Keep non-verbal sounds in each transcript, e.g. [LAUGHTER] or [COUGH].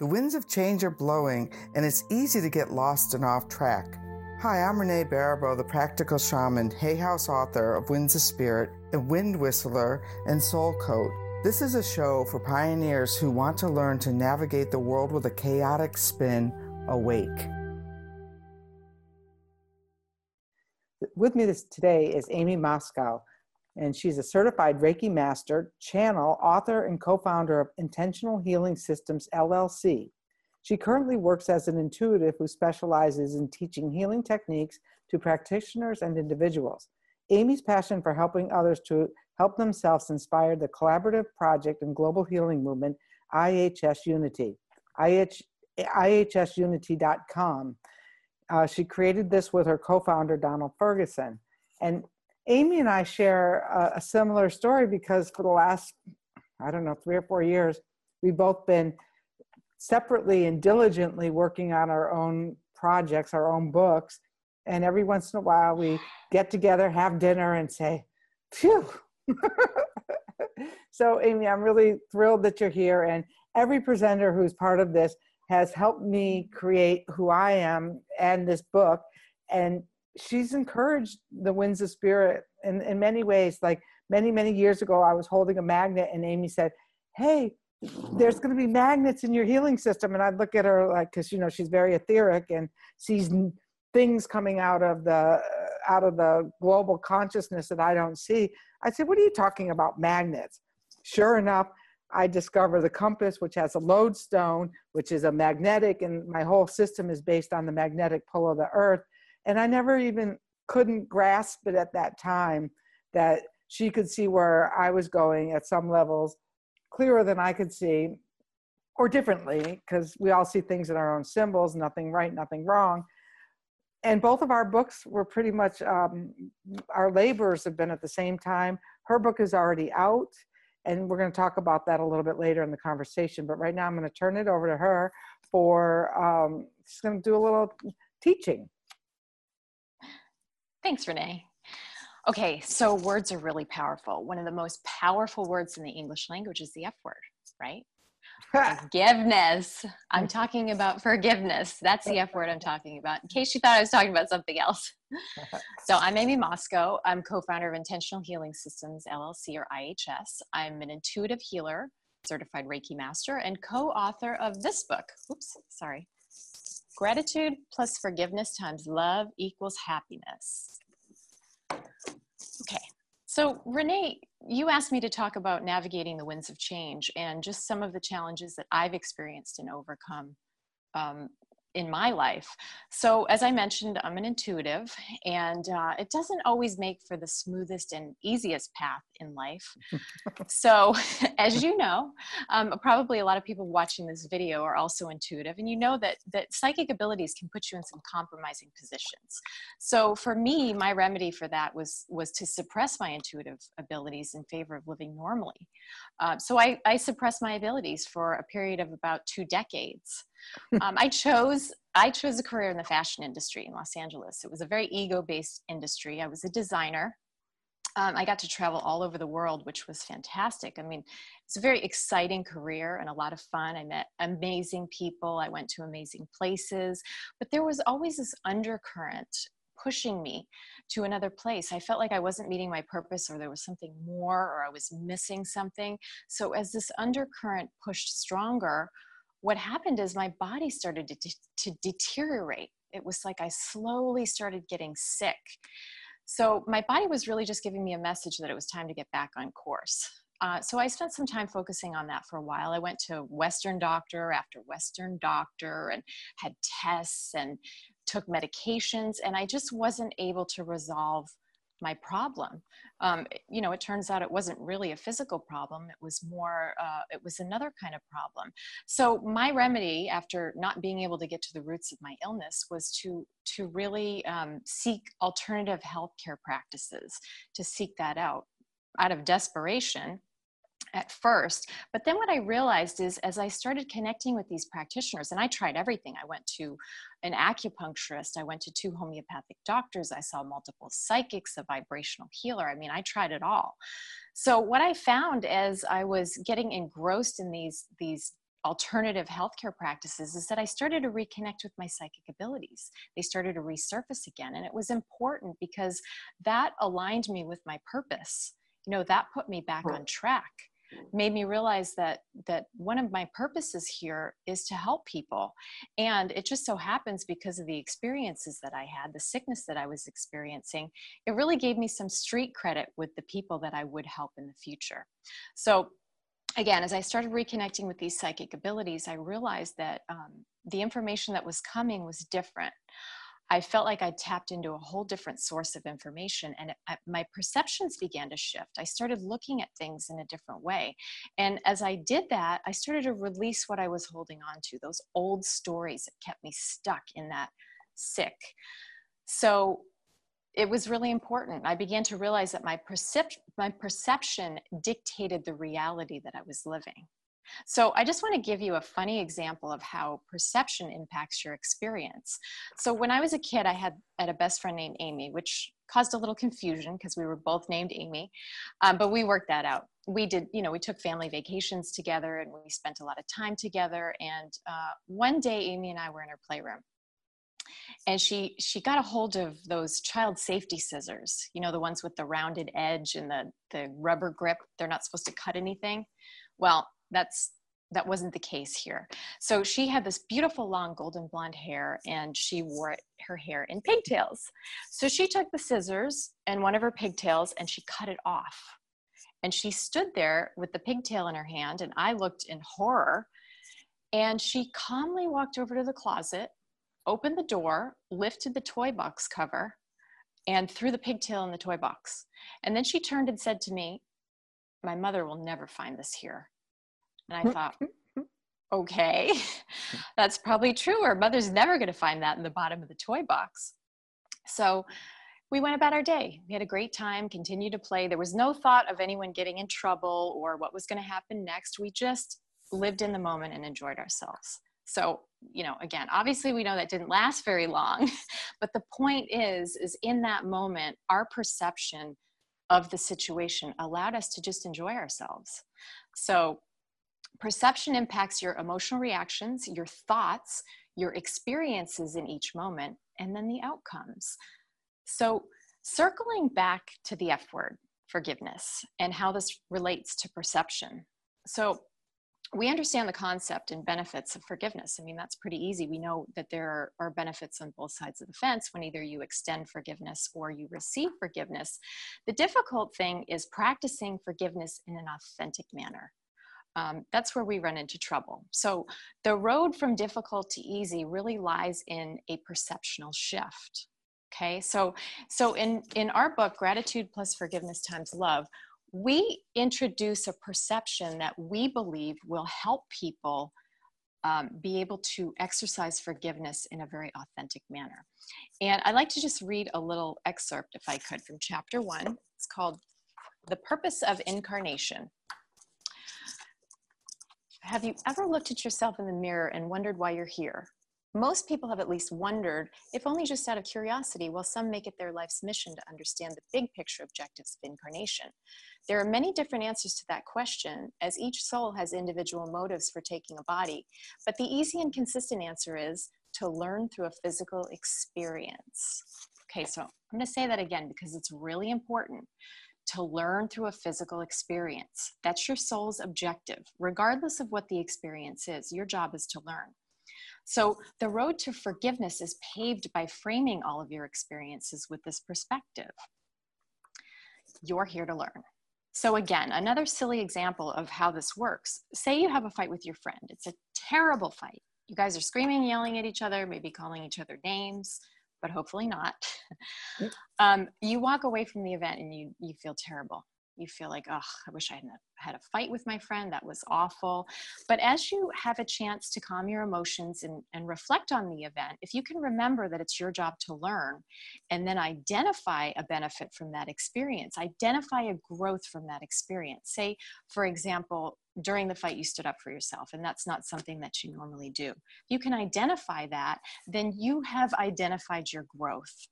The winds of change are blowing, and it's easy to get lost and off track. Hi, I'm Renee Baribeau, the practical shaman, Hay House author of Winds of Spirit, a wind whistler, and soul coat. This is a show for pioneers who want to learn to navigate the world with a chaotic spin awake. With me this, today is Aimee Mosco, and she's a certified Reiki master, channel, author, and co founder of Intentional Healing Systems LLC. She currently works as an intuitive who specializes in teaching healing techniques to practitioners and individuals. Aimee's passion for helping others to help themselves inspired the collaborative project and global healing movement, IHS Unity. IH, IHSUnity.com. Uh, she created this with her co founder, Donald Ferguson. And Aimee and I share a, a, similar story because for the last, I don't know, three or four years, we've both been separately and diligently working on our own projects, our own books. And every once in a while, we get together, have dinner, and say, phew. [LAUGHS] so, Aimee, I'm really thrilled that you're here. And every presenter who's part of this has helped me create who I am and this book. And she's encouraged the winds of spirit in, in many ways. Like many, many years ago, I was holding a magnet, and Aimee said, Hey, there's going to be magnets in your healing system. And I'd look at her like, because, you know, she's very etheric and sees things coming out of the uh, out of the global consciousness that I don't see. I said, What are you talking about magnets? Sure enough, I discover the compass, which has a lodestone, which is a magnetic, and my whole system is based on the magnetic pull of the earth. And I never even couldn't grasp it at that time that she could see where I was going at some levels clearer than I could see, or differently, because we all see things in our own symbols, nothing right, nothing wrong. And both of our books were pretty much, um, our labors have been at the same time. Her book is already out and we're going to talk about that a little bit later in the conversation. But right now, I'm going to turn it over to her for um, she's going to do a little teaching. Thanks, Renee. Okay, so words are really powerful. One of the most powerful words in the English language is the F word, right? [LAUGHS] forgiveness. I'm talking about forgiveness. That's the F word I'm talking about, in case you thought I was talking about something else. [LAUGHS] so, I'm Aimee Mosco. I'm co founder of Intentional Healing Systems LLC or IHS. I'm an intuitive healer, certified Reiki master, and co author of this book. Oops, sorry. Gratitude plus forgiveness times love equals happiness. Okay, so Renee, you asked me to talk about navigating the winds of change and just some of the challenges that I've experienced and overcome um, in my life. So, as I mentioned, I'm an intuitive, and uh, it doesn't always make for the smoothest and easiest path in life. [LAUGHS] so, [LAUGHS] as you know, um, probably a lot of people watching this video are also intuitive, and you know that that psychic abilities can put you in some compromising positions. So, for me, my remedy for that was was to suppress my intuitive abilities in favor of living normally. Uh, so, I, I suppressed my abilities for a period of about two decades um, I chose I chose a career in the fashion industry in Los Angeles. It was a very ego based industry. I was a designer. Um, I got to travel all over the world, which was fantastic. I mean, it's a very exciting career and a lot of fun. I met amazing people. I went to amazing places, but there was always this undercurrent pushing me to another place. I felt like I wasn't meeting my purpose or there was something more or I was missing something. So as this undercurrent pushed stronger, what happened is my body started to, to deteriorate. It was like I slowly started getting sick. So my body was really just giving me a message that it was time to get back on course. Uh, so I spent some time focusing on that for a while. I went to Western doctor after Western doctor and had tests and took medications, and I just wasn't able to resolve my problem. Um, you know, it turns out it wasn't really a physical problem. It was more, uh, it was another kind of problem. So my remedy after not being able to get to the roots of my illness was to, to really um, seek alternative healthcare practices, to seek that out out of desperation at first. But then what I realized is as I started connecting with these practitioners, and I tried everything. I went to an acupuncturist, I went to two homeopathic doctors, I saw multiple psychics, a vibrational healer. I mean, I tried it all. So what I found as I was getting engrossed in these these alternative healthcare practices is that I started to reconnect with my psychic abilities. They started to resurface again. And it was important because that aligned me with my purpose. You know, that put me back on track made me realize that that one of my purposes here is to help people. And it just so happens because of the experiences that i had the sickness that i was experiencing it really gave me some street credit with the people that i would help in the future. So again as i started reconnecting with these psychic abilities i realized that um, the information that was coming was different I felt like I tapped into a whole different source of information and it, my perceptions began to shift. I started looking at things in a different way. And as I did that, I started to release what I was holding on to, those old stories that kept me stuck in that sick. So it was really important. I began to realize that my, percep- my perception dictated the reality that I was living. So I just want to give you a funny example of how perception impacts your experience. So when I was a kid, I had, had a best friend named Amy, which caused a little confusion because we were both named Amy, um, but we worked that out. We did, you know, we took family vacations together and we spent a lot of time together. And uh, one day, Amy and I were in her playroom and she she got a hold of those child safety scissors you know the ones with the rounded edge and the the rubber grip they're not supposed to cut anything well that's that wasn't the case here. So she had this beautiful long golden blonde hair and she wore her hair in pigtails. So she took the scissors and one of her pigtails and she cut it off. And she stood there with the pigtail in her hand and I looked in horror. And she calmly walked over to the closet, opened the door, lifted the toy box cover, and threw the pigtail in the toy box. And then she turned and said to me, My mother will never find this here. And I thought, okay, [LAUGHS] that's probably true. Our mother's never going to find that in the bottom of the toy box. So we went about our day. We had a great time, continued to play. There was no thought of anyone getting in trouble or what was going to happen next. We just lived in the moment and enjoyed ourselves. So, you know, again, obviously we know that didn't last very long, [LAUGHS] but the point is is in that moment our perception of the situation allowed us to just enjoy ourselves. So, Perception impacts your emotional reactions, your thoughts, your experiences in each moment, and then the outcomes. So, circling back to the F word, forgiveness, and how this relates to perception. So, we understand the concept and benefits of forgiveness. I mean, that's pretty easy. We know that there are benefits on both sides of the fence when either you extend forgiveness or you receive forgiveness. The difficult thing is practicing forgiveness in an authentic manner um, that's where we run into trouble. So the road from difficult to easy really lies in a perceptional shift. Okay, so so in in our book, Gratitude plus Forgiveness times Love, we introduce a perception that we believe will help people um, be able to exercise forgiveness in a very authentic manner. And I'd like to just read a little excerpt, if I could, from chapter one. It's called The Purpose of Incarnation. Have you ever looked at yourself in the mirror and wondered why you're here? Most people have at least wondered, if only just out of curiosity, while some make it their life's mission to understand the big picture objectives of incarnation. There are many different answers to that question, as each soul has individual motives for taking a body. But the easy and consistent answer is to learn through a physical experience. Okay, so I'm going to say that again because it's really important to learn through a physical experience. That's your soul's objective. Regardless of what the experience is, your job is to learn. So, the road to forgiveness is paved by framing all of your experiences with this perspective. You're here to learn. So, again, another silly example of how this works. Say you have a fight with your friend, it's a terrible fight. You guys are screaming, yelling at each other, maybe calling each other names but hopefully not. [LAUGHS] Um, you walk away from the event and you you feel terrible. You feel like, oh, I wish I hadn't had a fight with my friend. That was awful. But as you have a chance to calm your emotions and, and reflect on the event, if you can remember that it's your job to learn and then identify a benefit from that experience, identify a growth from that experience. Say, for example, during the fight you stood up for yourself and that's not something that you normally do. You can identify that then you have identified your growth.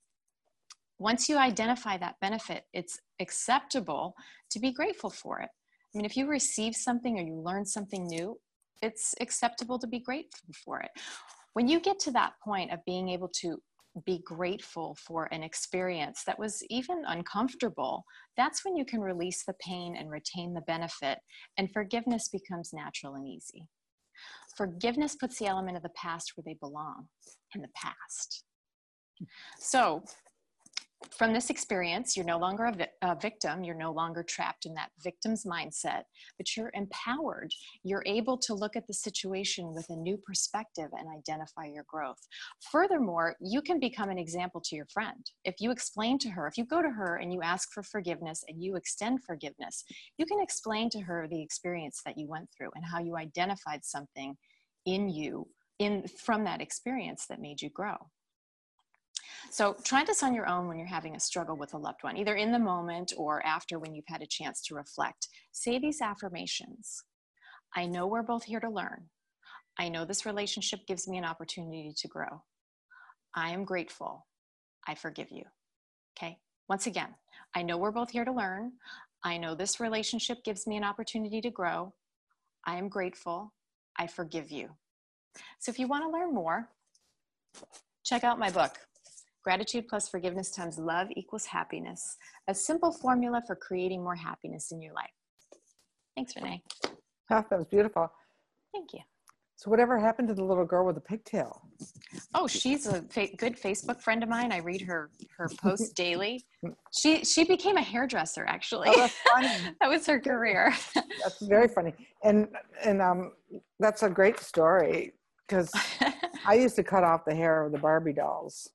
Once you identify that benefit it's acceptable to be grateful for it. I mean if you receive something or you learn something new it's acceptable to be grateful for it. When you get to that point of being able to be grateful for an experience that was even uncomfortable, that's when you can release the pain and retain the benefit, and forgiveness becomes natural and easy. Forgiveness puts the element of the past where they belong in the past. So, from this experience, you're no longer a, vi- a, victim. You're no longer trapped in that victim's mindset, but you're empowered. You're able to look at the situation with a new perspective and identify your growth. Furthermore, you can become an example to your friend. If you explain to her, if you go to her and you ask for forgiveness and you extend forgiveness, you can explain to her the experience that you went through and how you identified something in you in from that experience that made you grow. So try this on your own when you're having a struggle with a loved one, either in the moment or after when you've had a chance to reflect. Say these affirmations I know we're both here to learn. I know this relationship gives me an opportunity to grow. I am grateful. I forgive you. Okay. Once again, I know we're both here to learn. I know this relationship gives me an opportunity to grow. I am grateful. I forgive you. So if you want to learn more, check out my book, Gratitude plus forgiveness times love equals happiness, a simple formula for creating more happiness in your life. Thanks, Renee. Oh, [LAUGHS] that was beautiful. Thank you. So, whatever happened to the little girl with the pigtail? Oh, she's a fa- good Facebook friend of mine. I read her her posts [LAUGHS] daily. She she became a hairdresser actually. Oh, [LAUGHS] that was her career. that's very funny, and and um, that's a great story because I used to cut off the hair of the Barbie dolls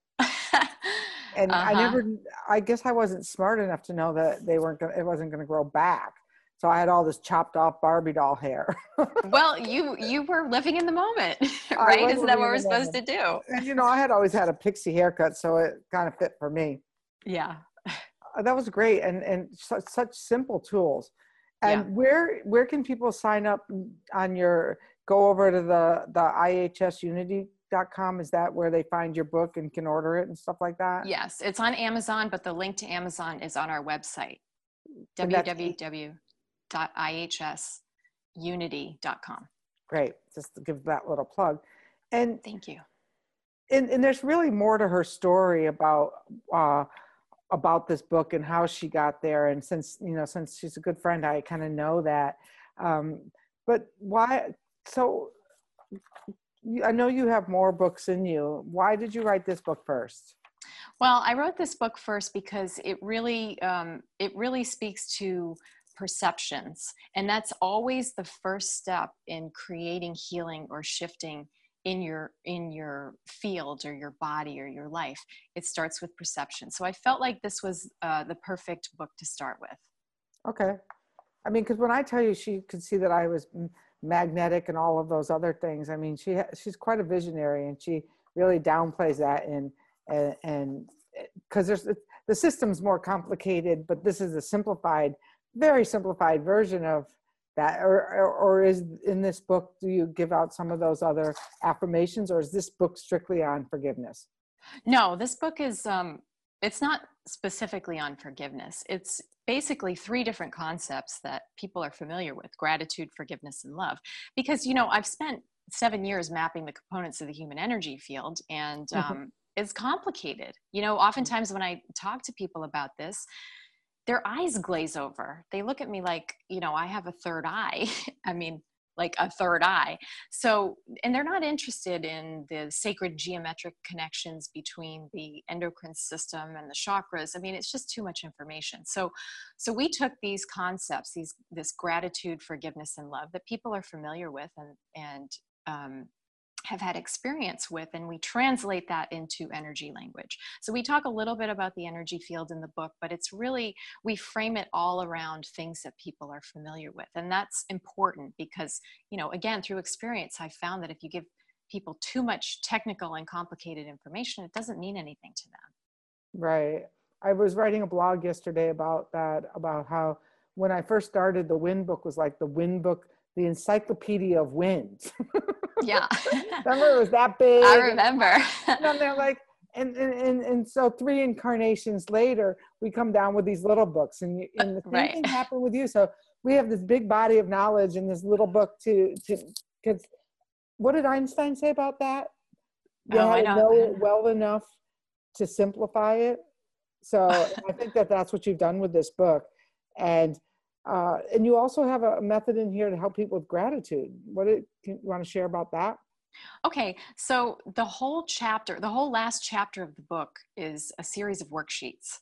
and uh-huh. I never, I guess I wasn't smart enough to know that they weren't gonna, it wasn't going to grow back. So I had all this chopped off Barbie doll hair. [LAUGHS] well, you you were living in the moment, [LAUGHS] right? Isn't that what we're supposed moment. to do? And you know, I had always had a pixie haircut, so it kind of fit for me. Yeah, uh, that was great, and and such, such simple tools. And yeah. where where can people sign up on your? Go over to the the IHS Unity com is that where they find your book and can order it and stuff like that? Yes it's on amazon but the link to amazon is on our website www.ihsunity.com great just to give that little plug. And thank you. and, and there's really more to her story about uh, about this book and how she got there. And since you know since she's a good friend i kind of know that. Um, but why so I know you have more books in you. Why did you write this book first? Well, I wrote this book first because it really um, it really speaks to perceptions, and that's always the first step in creating healing or shifting in your in your field or your body or your life. It starts with perception. So I felt like this was uh, the perfect book to start with. Okay, I mean, because when I tell you, she could see that I was magnetic and all of those other things. I mean, she she's quite a visionary, and she really downplays that. And and because there's the system's more complicated, but this is a simplified, very simplified version of that. Or, or or is in this book, do you give out some of those other affirmations, or is this book strictly on forgiveness? No, this book is um, it's not specifically on forgiveness. It's basically three different concepts that people are familiar with gratitude, forgiveness, and love. Because, you know, I've spent seven years mapping the components of the human energy field, and mm-hmm. um, it's complicated. You know, oftentimes when I talk to people about this, their eyes glaze over. They look at me like, you know, I have a third eye. [LAUGHS] I mean, like a third eye. So, and they're not interested in the sacred geometric connections between the endocrine system and the chakras. I mean, it's just too much information. So, so we took these concepts, these this gratitude, forgiveness, and love that people are familiar with, and and um, have had experience with and we translate that into energy language. So we talk a little bit about the energy field in the book but it's really we frame it all around things that people are familiar with and that's important because you know again through experience i found that if you give people too much technical and complicated information it doesn't mean anything to them. Right. I was writing a blog yesterday about that about how when i first started the wind book was like the wind book the encyclopedia of winds [LAUGHS] Yeah. [LAUGHS] [LAUGHS] remember it was that big? I remember. [LAUGHS] and they're like, and, and, and so three incarnations later, we come down with these little books and, you, and the same right. thing happened with you. So we have this big body of knowledge in this little book to, to, because what did Einstein say about that? You Oh, I know. know it well enough to simplify it. So I think that that's what you've done with this book, and uh, and you also have a method in here to help people with gratitude. What it, you want to share about that? Okay, so the whole chapter, the whole last chapter of the book is a series of worksheets.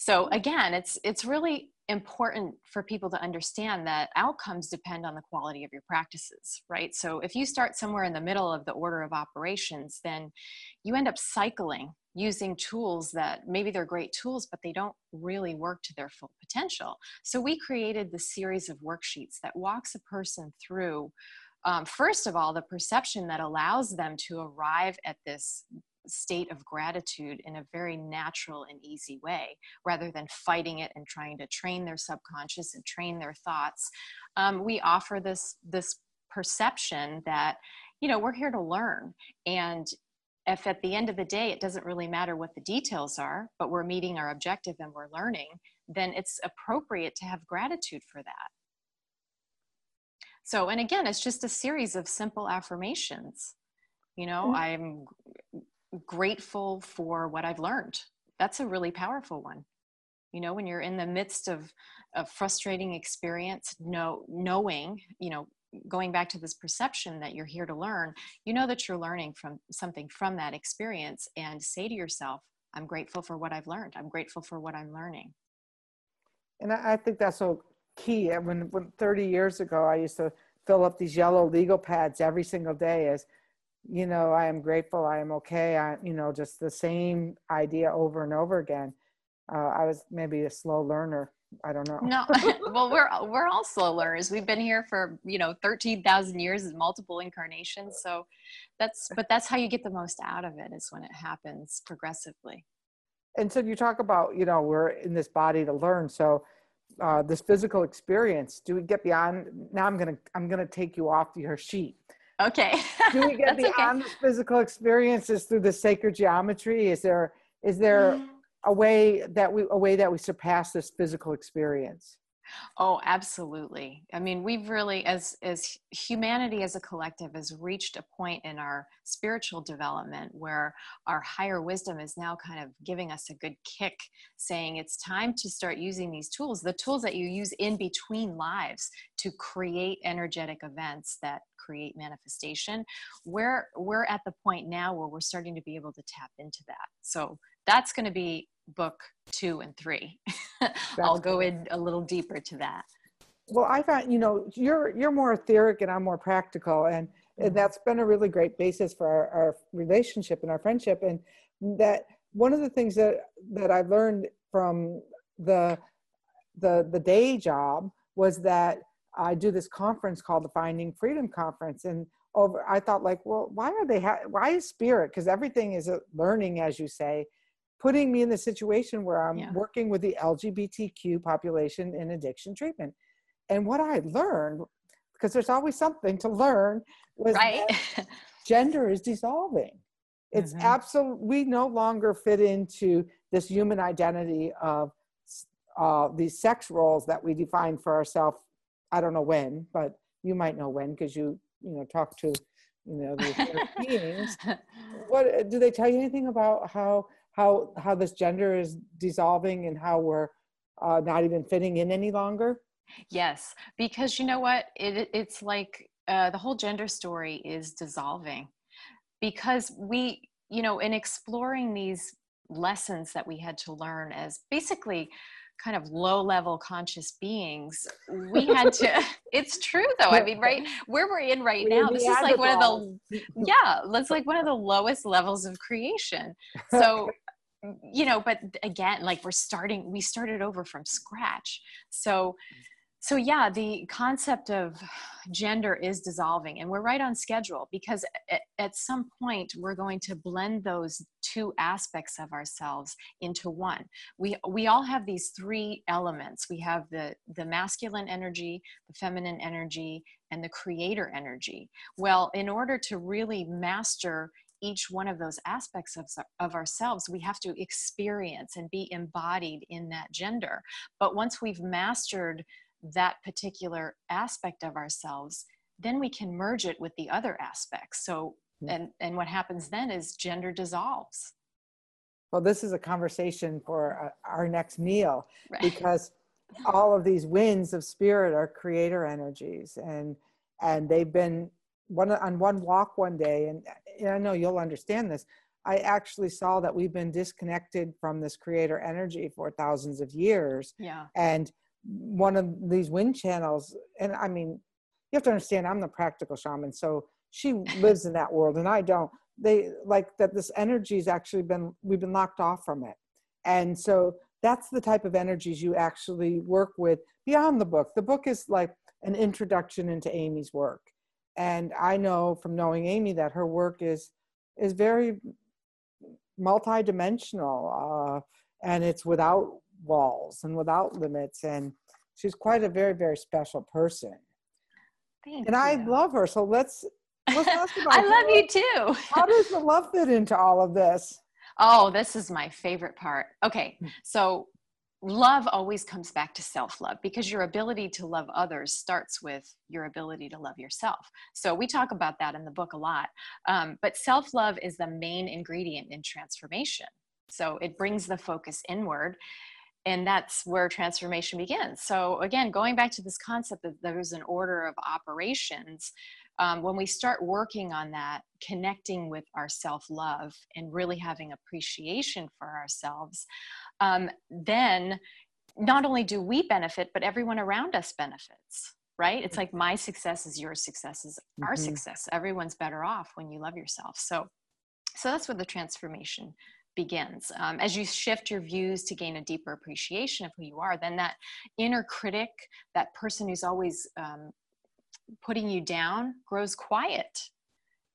So again, it's it's really important for people to understand that outcomes depend on the quality of your practices, right? So if you start somewhere in the middle of the order of operations, then you end up cycling using tools that maybe they're great tools, but they don't really work to their full potential. So we created the series of worksheets that walks a person through um, first of all, the perception that allows them to arrive at this state of gratitude in a very natural and easy way rather than fighting it and trying to train their subconscious and train their thoughts um, we offer this this perception that you know we're here to learn and if at the end of the day it doesn't really matter what the details are but we're meeting our objective and we're learning then it's appropriate to have gratitude for that so, and again, it's just a series of simple affirmations. You know, Mhm. I'm grateful for what I've learned. That's a really powerful one. You know, when you're in the midst of a frustrating experience, know, knowing, you know, going back to this perception that you're here to learn, you know that you're learning from something from that experience and say to yourself, I'm grateful for what I've learned. I'm grateful for what I'm learning. And I, think that's so key. When, when 30 years ago, I used to fill up these yellow legal pads every single day as, you know, I am grateful, I am okay. I, you know, just the same idea over and over again. Uh, I was maybe a slow learner. I don't know. No, [LAUGHS] well, we're we're all slow learners. We've been here for you know thirteen thousand years and multiple incarnations. So that's but that's how you get the most out of it is when it happens progressively. And so you talk about, you know, we're in this body to learn. So uh, this physical experience, do we get beyond? Now I'm gonna I'm gonna take you off your sheet. Okay. Do we get [LAUGHS] That's okay. beyond this physical experiences through the sacred geometry? Is there is there mm-hmm. a way that we a way that we surpass this physical experience? Oh, absolutely. I mean, we've really, as as humanity as a collective, has reached a point in our spiritual development where our higher wisdom is now kind of giving us a good kick, saying it's time to start using these tools, the tools that you use in between lives to create energetic events that create manifestation. We're we're at the point now where we're starting to be able to tap into that. So that's going to be book two and three. [LAUGHS] I'll go cool. in a little deeper to that. Well, I find you know you're you're more etheric and I'm more practical, and, and Mhm. that's been a really great basis for our, our relationship and our friendship. And that one of the things that that I learned from the the the day job was that I do this conference called the Finding Freedom Conference, and over I thought like, well, why are they? Ha- why is spirit? Because everything is a learning, as you say, putting me in the situation where I'm Yeah. working with the LGBTQ population in addiction treatment. And what I learned, because there's always something to learn, was right [LAUGHS] gender is dissolving. It's Mhm. absolute. We no longer fit into this human identity of uh, these sex roles that we define for ourselves. I don't know when, but you might know when because you you know talk to you know the [LAUGHS] etheric beings. [LAUGHS] What do they tell you anything about how how how this gender is dissolving and how we're uh, not even fitting in any longer? yes because you know what? It, it's like uh, the whole gender story is dissolving because we you know in exploring these lessons that we had to learn as basically kind of low level conscious beings we had to [LAUGHS] it's true though. I mean right where we're in right We're now this is like one of the yeah that's like one of the lowest levels of creation. So [LAUGHS] you know but again like we're starting we started over from scratch. So so yeah the concept of gender is dissolving and we're right on schedule because at, at some point we're going to blend those two aspects of ourselves into one. We we all have these three elements. We have the the masculine energy the feminine energy and the creator energy. Well in order to really master each one of those aspects of, of ourselves we have to experience and be embodied in that gender. But once we've mastered that particular aspect of ourselves then we can merge it with the other aspects. So and and what happens then is gender dissolves. Well this is a conversation for uh, our next meal right. because all of these winds of spirit are creator energies and and they've been one on one walk one day and, and i know you'll understand this i actually saw that we've been disconnected from this creator energy for thousands of years. Yeah. And one of these wind channels and i mean you have to understand i'm the practical shaman so she [LAUGHS] lives in that world and i don't. They like that this energy's actually been we've been locked off from it. And so that's the type of energies you actually work with beyond the book. The book is like an introduction into Aimee's work and i know from knowing Aimee that her work is is very multidimensional uh, and it's without walls and without limits and she's quite a very very special person. Thank and you. i love her so let's let's [LAUGHS] ask about i love you too. How does the love fit into all of this? Oh this is my favorite part. Okay hmm. so love always comes back to self love because your ability to love others starts with your ability to love yourself. So, we talk about that in the book a lot. Um, but self love is the main ingredient in transformation. So, it brings the focus inward and that's where transformation begins so again going back to this concept that there's an order of operations um, when we start working on that connecting with our self-love and really having appreciation for ourselves um, then not only do we benefit but everyone around us benefits right it's like my success is your success is our mm-hmm. success everyone's better off when you love yourself so so that's where the transformation begins. Um, as you shift your views to gain a deeper appreciation of who you are, then that inner critic, that person who's always um, putting you down, grows quiet.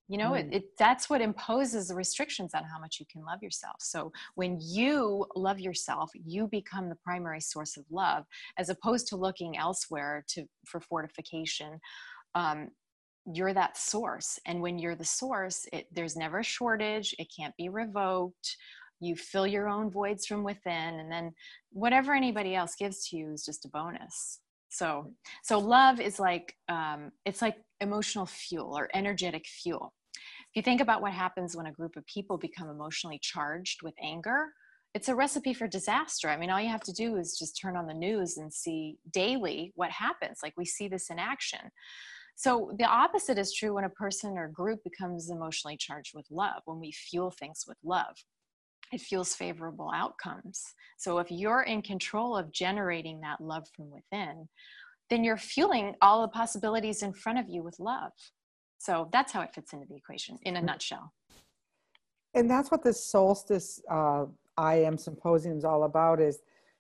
You know, mm. it, it, that's what imposes the restrictions on how much you can love yourself. So when you love yourself, you become the primary source of love, as opposed to looking elsewhere to for fortification. Um, you're that source and when you're the source it, there's never a shortage it can't be revoked you fill your own voids from within and then whatever anybody else gives to you is just a bonus so so love is like um, it's like emotional fuel or energetic fuel. If you think about what happens when a group of people become emotionally charged with anger it's a recipe for disaster. I mean all you have to do is just turn on the news and see daily what happens. Like we see this in action. So the opposite is true when a person or group becomes emotionally charged with love, when we fuel things with love. It fuels favorable outcomes. So if you're in control of generating that love from within, then you're fueling all the possibilities in front of you with love. So that's how it fits into the equation in a mm. nutshell. And that's what this solstice uh, I am symposium is all about is,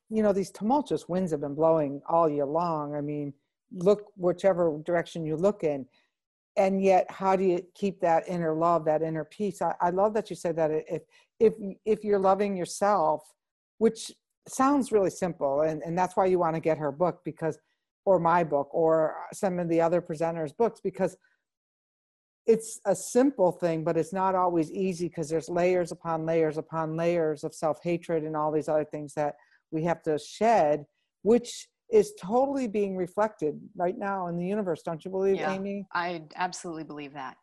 you know, these tumultuous winds have been blowing all year long. I mean, look whichever direction you look in and yet how do you keep that inner love that inner peace? I, I, love that you said that if if if you're loving yourself which sounds really simple and, and that's why you want to get her book because or my book or some of the other presenters books because it's a simple thing but it's not always easy because there's layers upon layers upon layers of self-hatred and all these other things that we have to shed which is totally being reflected right now in the universe. Don't you believe, yeah, Aimee? I absolutely believe that.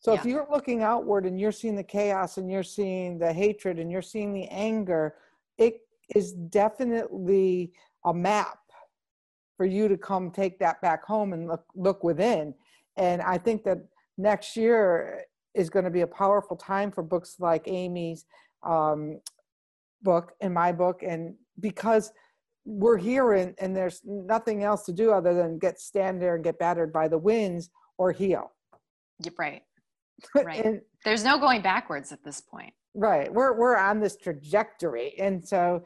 So yeah. if you're looking outward and you're seeing the chaos and you're seeing the hatred and you're seeing the anger, it is definitely a map for you to come take that back home and look look within. And I think that next year is going to be a powerful time for books like Aimee's um, book and my book, and because we're here and, and there's nothing else to do other than get stand there and get battered by the winds or heal. Right. [LAUGHS] Right. and, there's no going backwards at this point. Right. We're we're on this trajectory. And so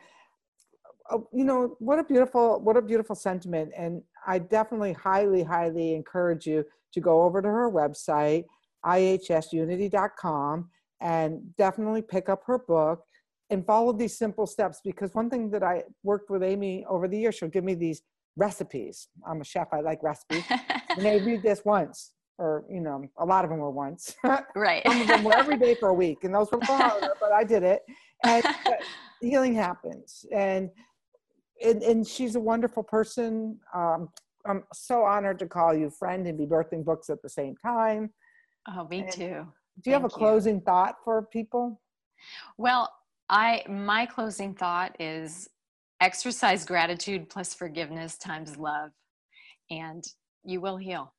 oh, you know, what a beautiful what a beautiful sentiment and I definitely highly highly encourage you to go over to her website ihsunity.com and definitely pick up her book and follow these simple steps because one thing that I worked with Aimee over the years, she'll give me these recipes. I'm a chef, I like recipes. [LAUGHS] and they read this once, or you know, a lot of them were once. [LAUGHS] right. Some of them were every day for a week, and those were [LAUGHS] harder, but I did it. And healing happens. And, and and she's a wonderful person. Um, I'm so honored to call you friend and be birthing books at the same time. Oh, me And too. Do you have a Thank you. closing thought for people? Well, I my closing thought is exercise gratitude plus forgiveness times love, and you will heal.